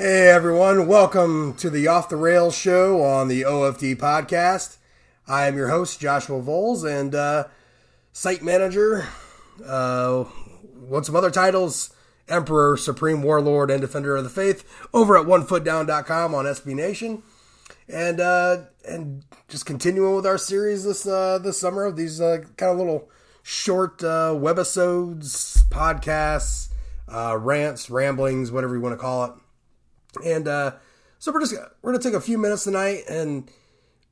Hey everyone, welcome to the Off the Rails show on the OFD podcast. I am your host, Joshua Vowles, and uh, site manager. Uh, want some other titles? Emperor, Supreme Warlord, and Defender of the Faith over at OneFootDown.com on SB Nation. And uh, and just continuing with our series this uh, this summer of these uh, kind of little short uh, webisodes, podcasts, uh, rants, ramblings, whatever you want to call it. And uh, so we're just we're gonna take a few minutes tonight. And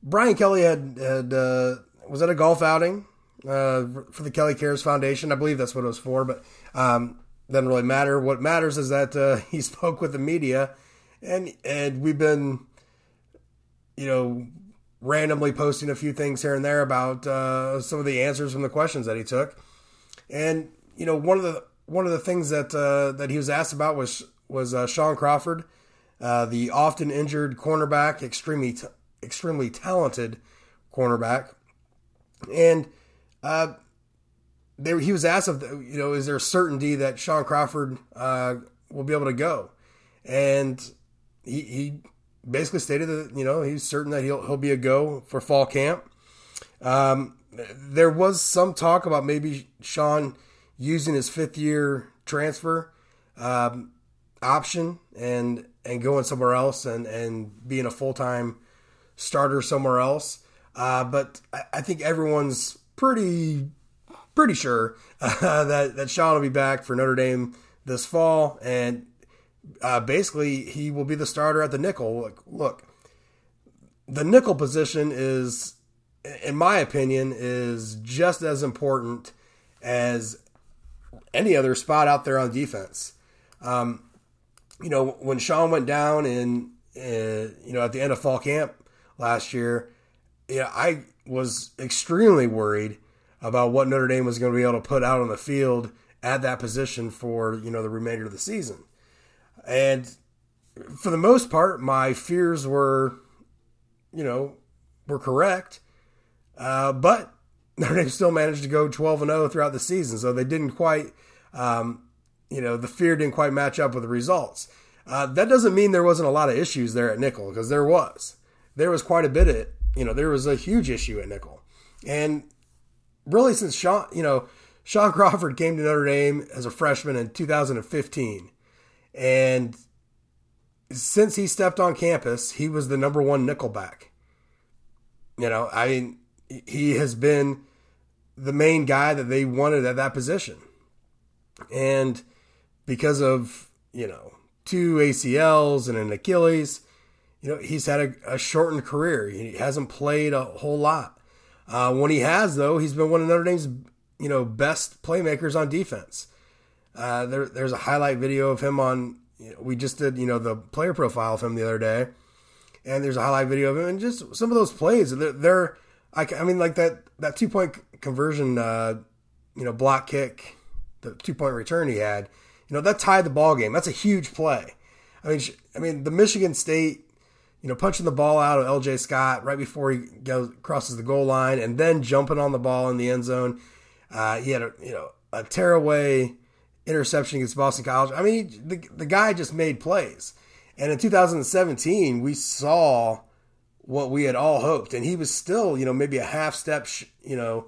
Brian Kelly had had uh, was at a golf outing uh, for the Kelly Cares Foundation. I believe that's what it was for, but um, doesn't really matter. What matters is that uh, he spoke with the media, and and we've been, you know, randomly posting a few things here and there about uh, some of the answers from the questions that he took. And you know, one of the one of the things that uh, that he was asked about was was uh, Shaun Crawford uh, the often injured cornerback, extremely t- extremely talented cornerback, and uh, there he was asked if you know is there certainty that Shaun Crawford uh, will be able to go, and he, he basically stated that you know he's certain that he'll he'll be a go for fall camp. Um, there was some talk about maybe Shaun using his fifth year transfer um, option. And and going somewhere else and, and being a full time starter somewhere else. Uh, but I, I, think everyone's pretty pretty sure uh, that that Shaun will be back for Notre Dame this fall, and uh, basically he will be the starter at the nickel. Look, look, the nickel position is, in my opinion, is just as important as any other spot out there on defense. Um, you know, when Shaun went down in, uh, you know, at the end of fall camp last year, yeah, I was extremely worried about what Notre Dame was going to be able to put out on the field at that position for, you know, the remainder of the season. And for the most part, my fears were, you know, were correct. Uh, but Notre Dame still managed to go 12 and 0 throughout the season. So they didn't quite, um, you know, the fear didn't quite match up with the results. Uh, that doesn't mean there wasn't a lot of issues there at nickel because there was. There was quite a bit of, you know, there was a huge issue at nickel. And really, since Shaun, you know, Shaun Crawford came to Notre Dame as a freshman in 2015. And since he stepped on campus, he was the number one nickelback. You know, I mean, he has been the main guy that they wanted at that position. And because of, you know, two ACLs and an Achilles, you know, he's had a, a shortened career. He hasn't played a whole lot. Uh, when he has, though, he's been one of Notre Dame's, you know, best playmakers on defense. Uh, there, there's a highlight video of him on. You know, we just did, you know, the player profile of him the other day, and there's a highlight video of him, and just some of those plays. They're, they're I, I mean, like that that two point conversion, uh, you know, block kick, the two point return he had. You know, that tied the ball game. That's a huge play. I mean, I mean, the Michigan State you know, punching the ball out of LJ Scott right before he goes crosses the goal line, and then jumping on the ball in the end zone. Uh, he had a you know a tearaway interception against Boston College. I mean, he, the the guy just made plays. And in 2017, we saw what we had all hoped, and he was still you know maybe a half step sh- you know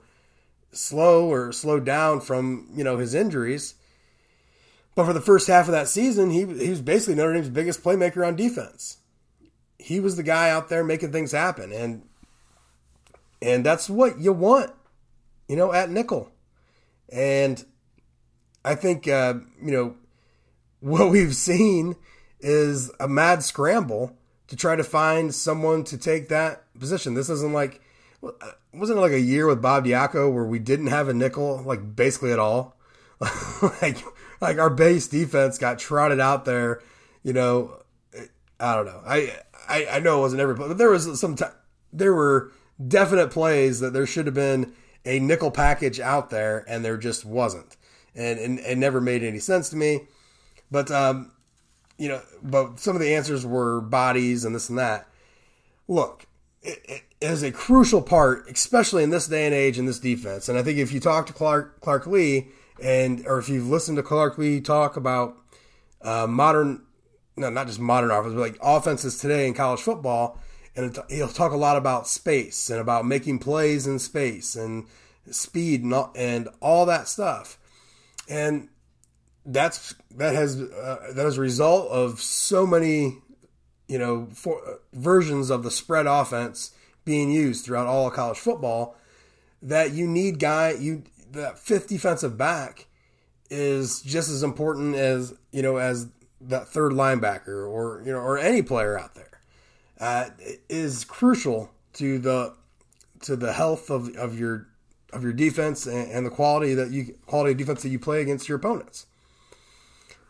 slow or slowed down from you know his injuries. But for the first half of that season, he he was basically Notre Dame's biggest playmaker on defense. He was the guy out there making things happen. And and that's what you want you know at nickel. And i think uh, you know what we've seen is a mad scramble to try to find someone to take that position. This isn't like wasn't it like a year with bob diaco where we didn't have a nickel like basically at all? Like like our base defense got trotted out there you know i don't know i I, I know it wasn't every play, but there was some time, there were definite plays that there should have been a nickel package out there, and there just wasn't, and and it never made any sense to me. But um, you know, but some of the answers were bodies and this and that. Look, it, it is a crucial part, especially in this day and age in this defense. And I think if you talk to Clark Clark Lea, and or if you've listened to Clark Lea talk about uh, modern no, not just modern offense, but like offenses today in college football. And he'll talk a lot about space and about making plays in space and speed and all, and all that stuff. And that's that has uh, that is a result of so many, you know, for, uh, versions of the spread offense being used throughout all college football. That you need guy you that fifth defensive back is just as important as you know as that third linebacker or you know or any player out there uh, is crucial to the to the health of, of your of your defense and, and the quality that you quality of defense that you play against your opponents.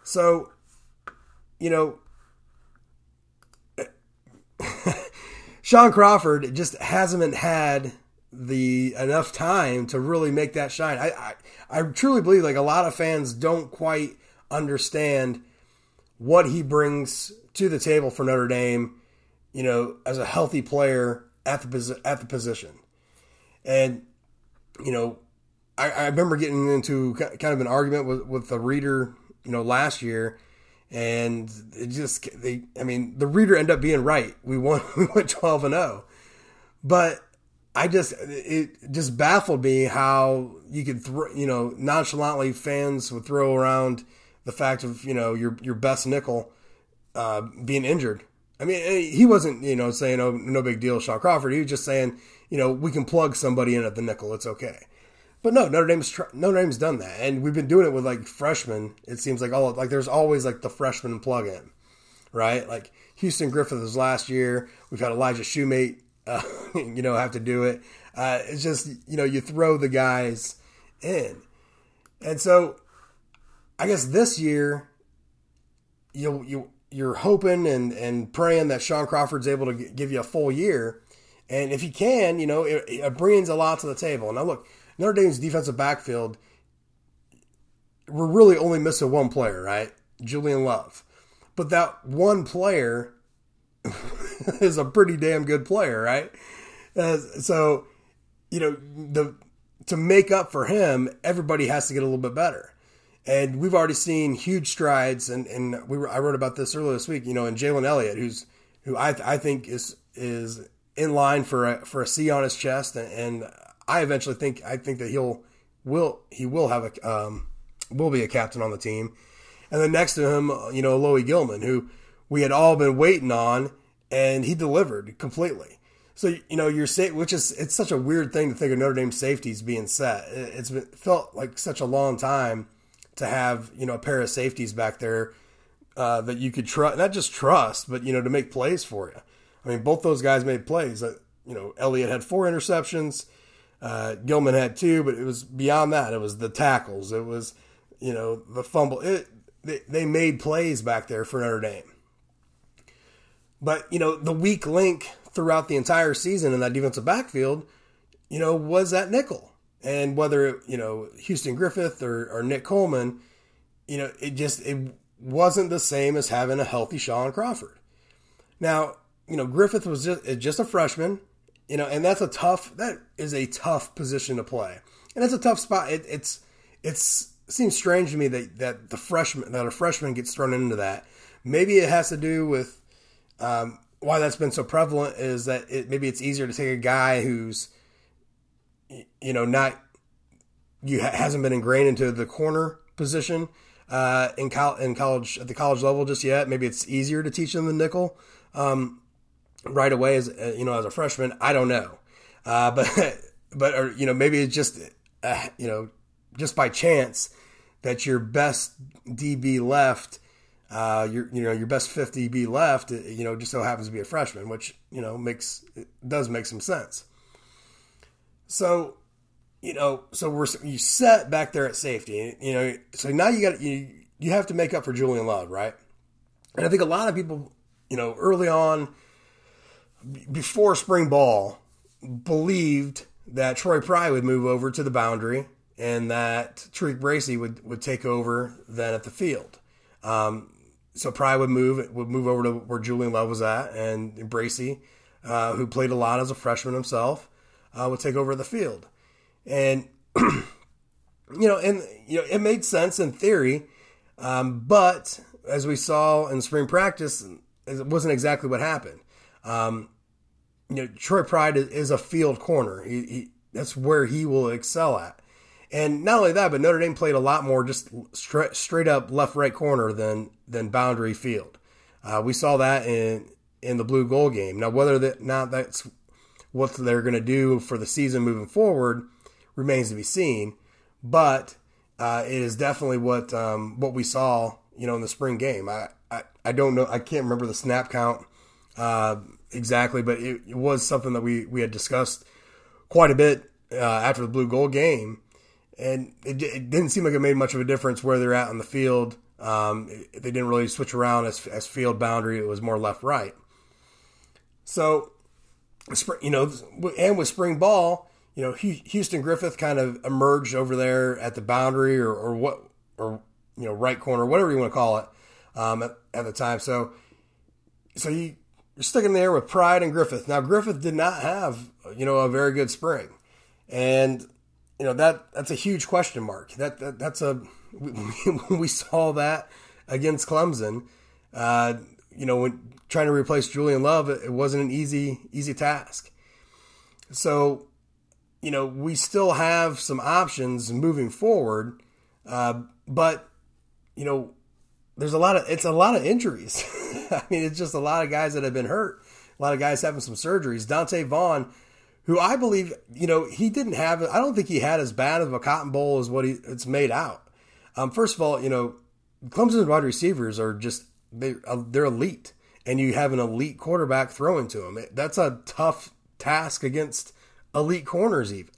So, you know, Shaun Crawford just hasn't had the enough time to really make that shine. I, I I truly believe like a lot of fans don't quite understand what he brings to the table for Notre Dame, you know, as a healthy player at the at the position. And you know, I, I remember getting into kind of an argument with with the reader, you know, last year, and it just they, I mean, the reader ended up being right. We won, we went twelve and zero, oh. but I just it just baffled me how you could throw, you know, nonchalantly fans would throw around the fact of you know your your best nickel uh, being injured. I mean, eh, he wasn't you know saying oh no big deal, Shaun Crawford. He was just saying you know we can plug somebody in at the nickel. It's okay. But no, Notre Dame's Notre Dame's done that, and we've been doing it with like freshmen. It seems like all like there's always like the freshman plug in, right? Like Houston Griffith was last year. We've had Elijah Shumate, uh, you know, have to do it. Uh, it's just you know you throw the guys in, and so I guess this year you you you're hoping and and praying that Shaun Crawford's able to give you a full year, and if he can, you know, it, it brings a lot to the table. Now look, Notre Dame's defensive backfield, we're really only missing one player, right? Julian Love, but that one player is a pretty damn good player, right? Uh, so, you know, the to make up for him, everybody has to get a little bit better. And we've already seen huge strides, and, and we were, I wrote about this earlier this week. You know, in Jalen Elliott, who's who I, I think is is in line for a, for a C on his chest, and, and I eventually think I think that he'll will he will have a um, will be a captain on the team. And then next to him, you know, Alohi Gilman, who we had all been waiting on, and he delivered completely. So you know, you're safe, which is it's such a weird thing to think of Notre Dame safeties being set. It's been, felt like such a long time to have you know a pair of safeties back there uh, that you could trust, not just trust, but you know to make plays for you. I mean, both those guys made plays. Uh, you know, Elliott had four interceptions, uh, Gilman had two, but it was beyond that. It was the tackles. It was you know the fumble. It they, they made plays back there for Notre Dame. But you know the weak link throughout the entire season in that defensive backfield, you know, was that nickel. And whether, you know, Houston Griffith or, or Nick Coleman, you know, it just it wasn't the same as having a healthy Shaun Crawford. Now, you know, Griffith was just just a freshman, you know, and that's a tough that is a tough position to play. And it's a tough spot. It, it's it's it seems strange to me that that the freshman that a freshman gets thrown into that. Maybe it has to do with um, why that's been so prevalent is that it, maybe it's easier to take a guy who's you know not you hasn't been ingrained into the corner position uh, in, in college at the college level just yet. Maybe it's easier to teach them the nickel um, right away as uh, you know as a freshman. I don't know, uh, but but or, you know maybe it's just uh, you know just by chance that your best DB left uh, your you know your best 50 be left, you know, just so happens to be a freshman, which you know makes does make some sense. So, you know, so we're you set back there at safety, you know, so now you got you you have to make up for Julian Love, right? And I think a lot of people, you know, early on before spring ball, believed that Troy Pride would move over to the boundary and that Tariq Bracy would would take over then at the field. Um, so Pride would move would move over to where Julian Love was at, and Bracy, uh, who played a lot as a freshman himself, uh, would take over the field, and you know, and you know, it made sense in theory, um, but as we saw in spring practice, it wasn't exactly what happened. Um, you know, Troy Pride is, is a field corner. He, he, that's where he will excel at. And not only that, but Notre Dame played a lot more just straight, straight up left right corner than than boundary field. Uh, we saw that in in the Blue-Gold game. Now, whether that not that's what they're going to do for the season moving forward remains to be seen. But uh, it is definitely what um, what we saw, you know, in the spring game. I, I, I don't know, I can't remember the snap count uh, exactly, but it, it, was something that we we had discussed quite a bit uh, after the Blue-Gold game and it, it, didn't seem like it made much of a difference where they're at on the field. Um, it, they didn't really switch around as, as field boundary; it was more left right. So, you know, and with spring ball, you know, Houston Griffith kind of emerged over there at the boundary or, or what, or you know, right corner, whatever you want to call it, um, at, at the time. So, so you, you're sticking there with Pride and Griffith. Now, Griffith did not have, you know, a very good spring, and you know that that's a huge question mark. That, that that's a when we saw that against Clemson, uh, you know, when trying to replace Julian Love, it wasn't an easy easy task. So, you know, we still have some options moving forward, uh, but you know, there's a lot of it's a lot of injuries. I mean, it's just a lot of guys that have been hurt. A lot of guys having some surgeries. Donte Vaughn who I believe, you know, he didn't have, I don't think he had as bad of a cotton bowl as what he, it's made out. Um, first of all, you know, Clemson's wide receivers are just, they, uh, they're elite. And you have an elite quarterback throwing to them. That's a tough task against elite corners, even.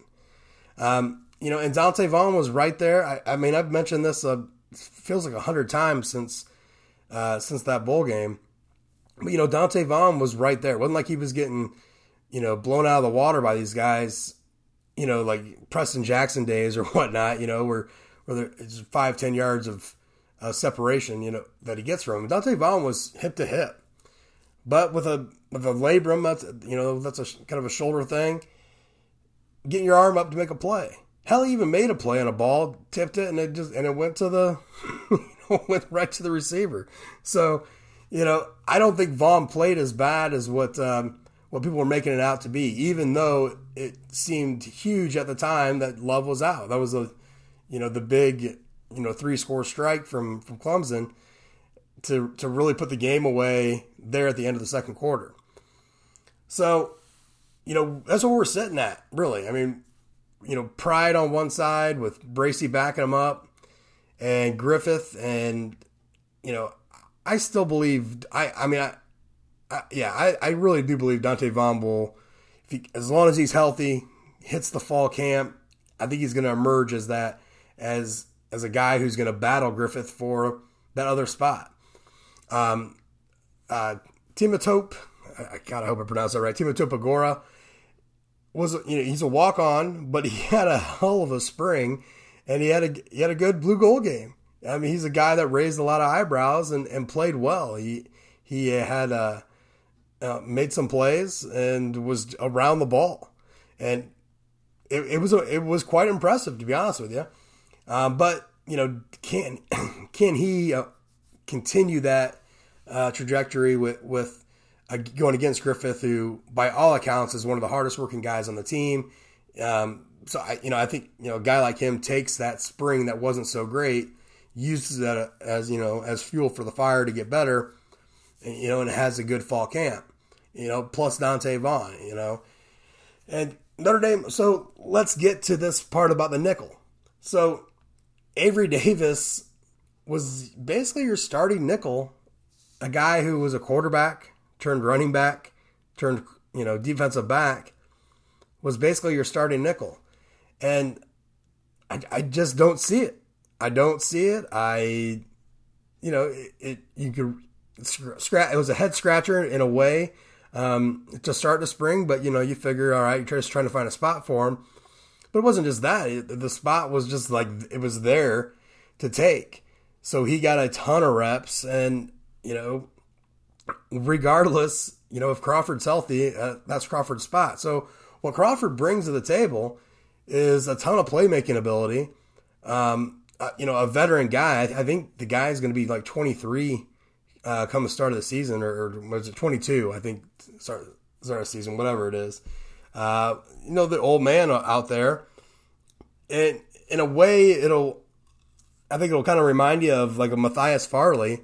Um, you know, and Donte Vaughn was right there. I, I mean, I've mentioned this, uh, feels like a hundred times since, uh, since that bowl game. But, you know, Donte Vaughn was right there. It wasn't like he was getting, you know, blown out of the water by these guys, you know, like Preston Jackson days or whatnot, you know, where, where it's five, ten yards of uh, separation, you know, that he gets from him. Donte Vaughn was hip to hip, but with a, with a labrum, that's, you know, that's a kind of a shoulder thing. Getting your arm up to make a play. Hell, he even made a play on a ball, tipped it, and it just and it went to the went right to the receiver. So, you know, I don't think Vaughn played as bad as what um, what people were making it out to be, even though it seemed huge at the time that Love was out. That was a, you know, the big, you know, three score strike from from Clemson to to really put the game away there at the end of the second quarter. So, you know, that's what we're sitting at, really. I mean, you know, Pride on one side with Bracy backing him up, and Griffith, and you know, I still believe. I I mean, I, I yeah, I, I really do believe Donte Vaughn will, he, as long as he's healthy, hits the fall camp. I think he's going to emerge as that as as a guy who's going to battle Griffith for that other spot. Um, uh, Timatope, I, I hope I pronounced that right. Timatope Agora was you know he's a walk on, but he had a hell of a spring, and he had a he had a good Blue-Gold game. I mean, he's a guy that raised a lot of eyebrows and, and played well. He he had uh, uh, made some plays and was around the ball, and it, it was a, it was quite impressive to be honest with you. Um, but you know, can can he uh, continue that uh, trajectory with with uh, going against Griffith, who by all accounts is one of the hardest working guys on the team? Um, so I, you know, I think you know a guy like him takes that spring that wasn't so great, uses that as you know as fuel for the fire to get better, you know, and has a good fall camp, you know, plus Donte Vaughn, you know, and Notre Dame. So let's get to this part about the nickel. So Avery Davis was basically your starting nickel, a guy who was a quarterback, turned running back, turned, you know, defensive back, was basically your starting nickel. And I, I just don't see it. I don't see it. I, you know, it, it you could scratch. It was a head scratcher in a way um, to start the spring, but you know, you figure, all right, you're just trying to find a spot for him. But it wasn't just that. It, the spot was just like it was there to take. So he got a ton of reps, and you know, regardless, you know, if Crawford's healthy, uh, that's Crawford's spot. So what Crawford brings to the table is a ton of playmaking ability. Um, uh, you know, a veteran guy. I, I think the guy is going to be like 23 uh, come the start of the season, or, or was it 22? I think start start of season, whatever it is. Uh, you know, the old man out there, and in a way, it'll. I think it'll kind of remind you of like a Matthias Farley,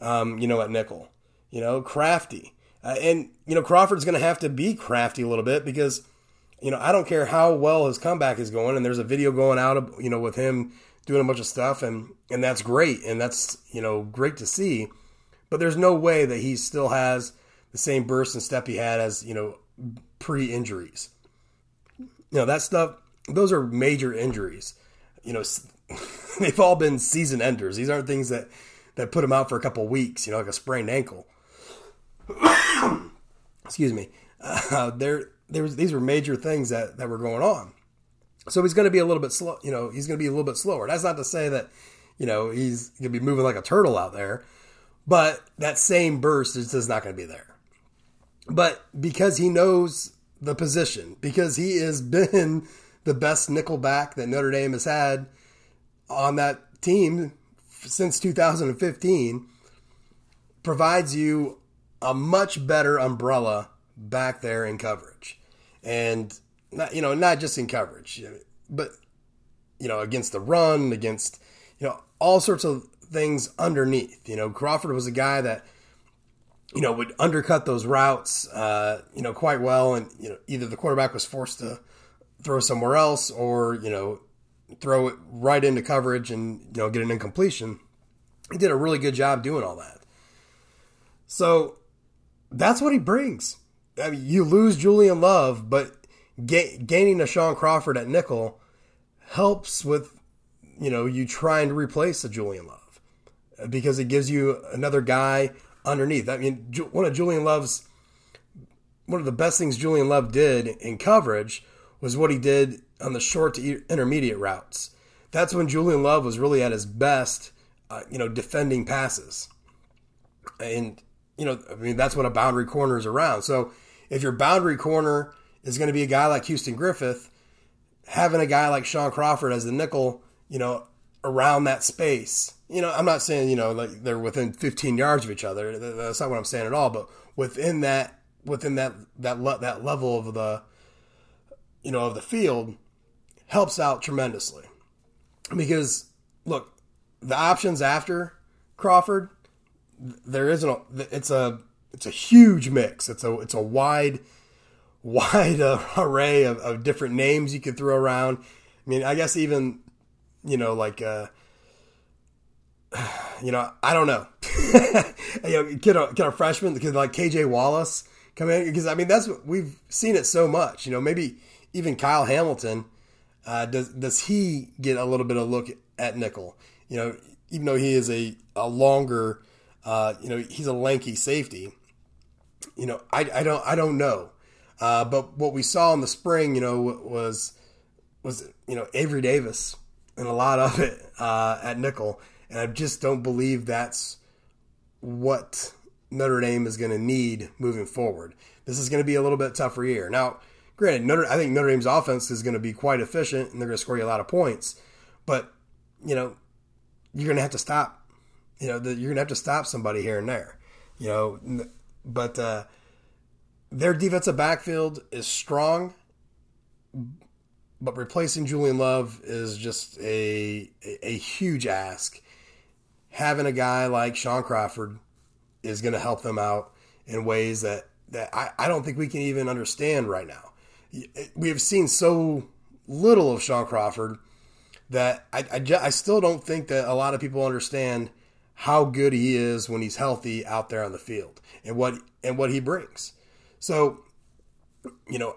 um, you know, at nickel. You know, crafty, uh, and you know Crawford's going to have to be crafty a little bit because, you know, I don't care how well his comeback is going, and there's a video going out, of, you know, with him doing a bunch of stuff, and and that's great, and that's you know great to see, but there's no way that he still has the same burst and step he had as you know pre-injuries. You know that stuff; those are major injuries. You know, they've all been season enders. These aren't things that that put him out for a couple weeks. You know, like a sprained ankle. Excuse me. Uh, there, there was these were major things that that were going on. So he's going to be a little bit slow. You know, he's going to be a little bit slower. That's not to say that you know he's going to be moving like a turtle out there, but that same burst is just not going to be there. But because he knows the position, because he has been the best nickelback that Notre Dame has had on that team since 2015, provides you a much better umbrella back there in coverage. And not, you know, not just in coverage, but you know, against the run, against you know, all sorts of things underneath. You know, Crawford was a guy that you know would undercut those routes, uh, you know, quite well, and you know, either the quarterback was forced to throw somewhere else, or you know, throw it right into coverage and you know get an incompletion. He did a really good job doing all that. So that's what he brings. I mean, you lose Julian Love, but ga- gaining a Shaun Crawford at nickel helps with you know you trying to replace a Julian Love because it gives you another guy underneath. I mean, one of Julian Love's one of the best things Julian Love did in coverage was what he did on the short to intermediate routes. That's when Julian Love was really at his best, uh, you know, defending passes. And you know, I mean, that's what a boundary corner is around. So if your boundary corner is going to be a guy like Houston Griffith, having a guy like Shaun Crawford as the nickel, you know, around that space. You know, I'm not saying you know like they're within 15 yards of each other. That's not what I'm saying at all. But within that within that that le- that level of the you know of the field helps out tremendously because look the options after Crawford there isn't a it's a it's a huge mix it's a it's a wide wide array of, of different names you could throw around I mean I guess even you know like uh you know I don't know. You know get a get a freshman kid like KJ Wallace come in? Because I mean that's what we've seen it so much you know maybe even Kyle Hamilton uh, does does he get a little bit of look at nickel? You know even though he is a, a longer, uh, you know, he's a lanky safety. You know, I, I don't I don't know, uh, but what we saw in the spring, you know, was was you know Avery Davis and a lot of it uh, at nickel, and I just don't believe that's what Notre Dame is going to need moving forward. This is going to be a little bit tougher year. Now, granted, Notre I think Notre Dame's offense is going to be quite efficient, and they're going to score you a lot of points, but you know you're going to have to stop. You know, the, you're going to have to stop somebody here and there. You know, but uh, their defensive backfield is strong, but replacing Julian Love is just a, a, a huge ask. Having a guy like Shaun Crawford is going to help them out in ways that, that I, I don't think we can even understand right now. We have seen so little of Shaun Crawford that I, I, I still don't think that a lot of people understand how good he is when he's healthy out there on the field and what and what he brings. So, you know,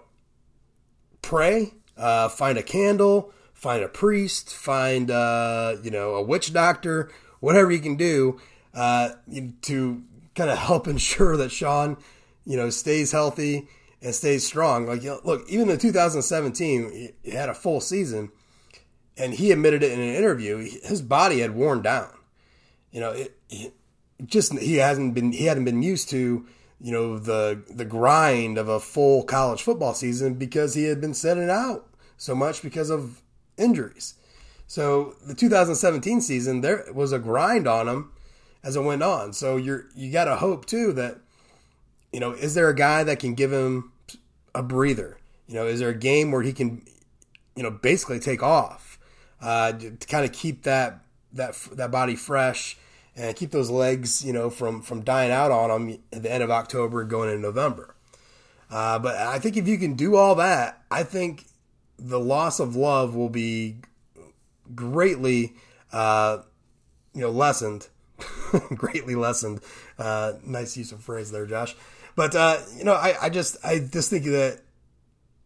pray, uh, find a candle, find a priest, find uh, you know a witch doctor, whatever you can do uh, to kind of help ensure that Shaun, you know, stays healthy and stays strong. Like, you know, look, even in 2017, he had a full season and he admitted it in an interview. His body had worn down. You know, it, it just he hasn't been he hadn't been used to you know the the grind of a full college football season because he had been sitting out so much because of injuries. So the 2017 season there was a grind on him as it went on. So you're you got to hope too that you know is there a guy that can give him a breather? You know, is there a game where he can you know basically take off? uh, to kind of keep that that that body fresh and keep those legs, you know, from from dying out on them at the end of October going into November. Uh, but I think if you can do all that, I think the loss of love will be greatly, uh, you know, lessened. greatly lessened. Uh, nice use of phrase there, Josh. But uh, you know, I, I just I just think that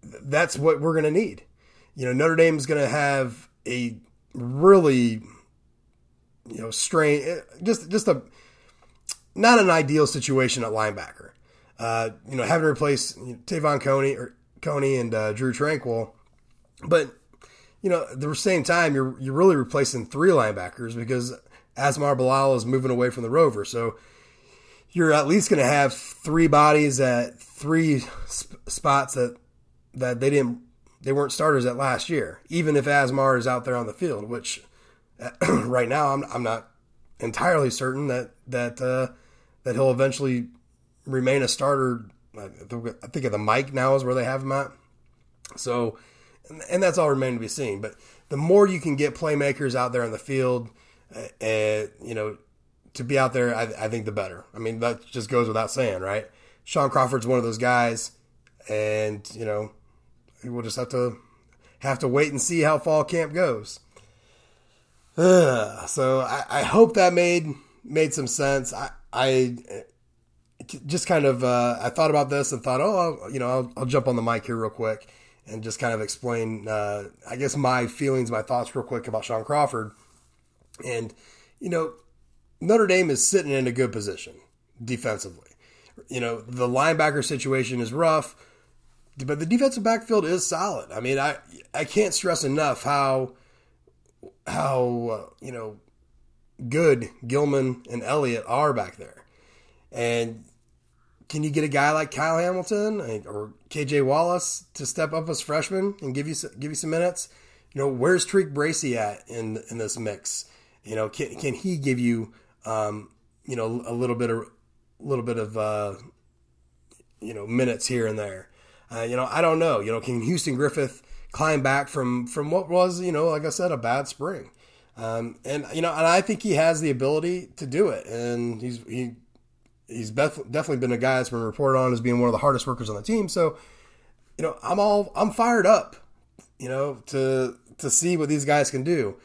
that's what we're going to need. You know, Notre Dame's going to have a really you know strain just just a not an ideal situation at linebacker. Uh, you know, having to replace you know, Te'von Coney or Coney and uh, Drue Tranquill, but you know, at the same time, you're you're really replacing three linebackers because Asmar Bilal is moving away from the Rover, so you're at least going to have three bodies at three sp- spots that that they didn't they weren't starters at last year, even if Asmar is out there on the field, which right now I'm, I'm not entirely certain that that uh, that he'll eventually remain a starter. I think of the Mike now is where they have him at. So, and that's all remaining to be seen. But the more you can get playmakers out there on the field, uh, you know, to be out there, I, I think the better. I mean, that just goes without saying, right? Shaun Crawford's one of those guys, and you know, we'll just have to have to wait and see how fall camp goes. Ugh, so I, I, hope that made made some sense. I, I just kind of uh, I thought about this and thought, oh, I'll, you know, I'll, I'll, jump on the mic here real quick and just kind of explain, uh, I guess, my feelings, my thoughts, real quick about Shaun Crawford. And you know, Notre Dame is sitting in a good position defensively. You know, the linebacker situation is rough but the defensive backfield is solid. I mean, I I can't stress enough how how uh, you know good Gilman and Elliott are back there, and can you get a guy like Kyle Hamilton or KJ Wallace to step up as freshman and give you give you some minutes? You know, where's Tariq Bracy at in in this mix? You know, can can he give you um, you know a little bit of a little bit of uh, you know minutes here and there? Uh, you know, I don't know. You know, can Houston Griffith climb back from from what was you know like I said a bad spring? Um, and you know, and I think he has the ability to do it, and he's he he's bef- definitely been a guy that's been reported on as being one of the hardest workers on the team. So, you know, I'm all I'm fired up, you know, to to see what these guys can do.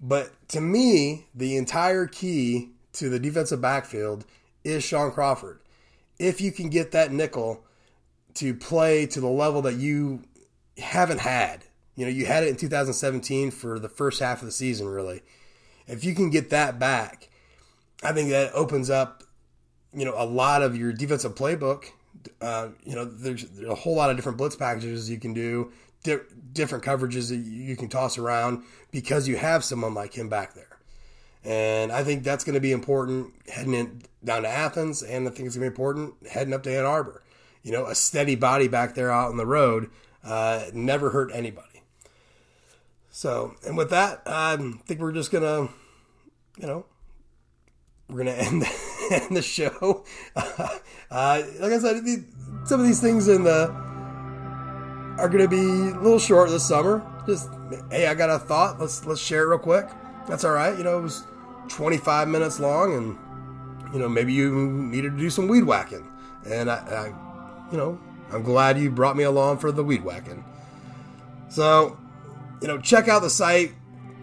But to me, the entire key to the defensive backfield is Shaun Crawford. If you can get that nickel to play to the level that you haven't had, you know, you had it in 2017 for the first half of the season, really. If you can get that back, I think that opens up you know a lot of your defensive playbook. Uh, you know, there's, there's, a whole lot of different blitz packages you can do, di- different coverages that you can toss around because you have someone like him back there. And I think that's going to be important heading in, down to Athens, and I think it's going to be important heading up to Ann Arbor. You know, a steady body back there out on the road uh, never hurt anybody. So, and with that, I think we're just going to, you know, we're going to end end the show. Uh, like I said, some of these things in the are going to be a little short this summer. Just hey, I got a thought. Let's let's share it real quick. That's all right. You know, it was 25 minutes long, and you know maybe you needed to do some weed whacking, and I, I you know, I'm glad you brought me along for the weed whacking. So, you know, check out the site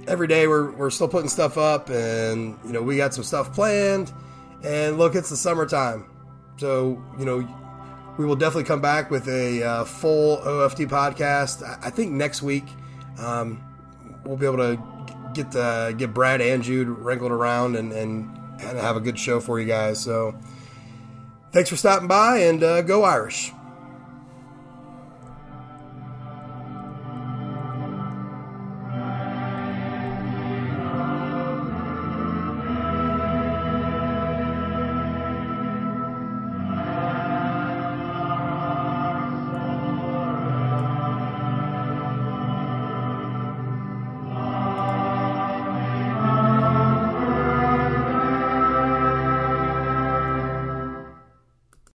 every day. We're we're still putting stuff up, and you know we got some stuff planned. And look, it's the summertime. So, you know, we will definitely come back with a uh, full OFD podcast. I think next week um, we'll be able to get the, get Brad and Jude wrinkled around and, and, and have a good show for you guys. So, thanks for stopping by and uh, go Irish.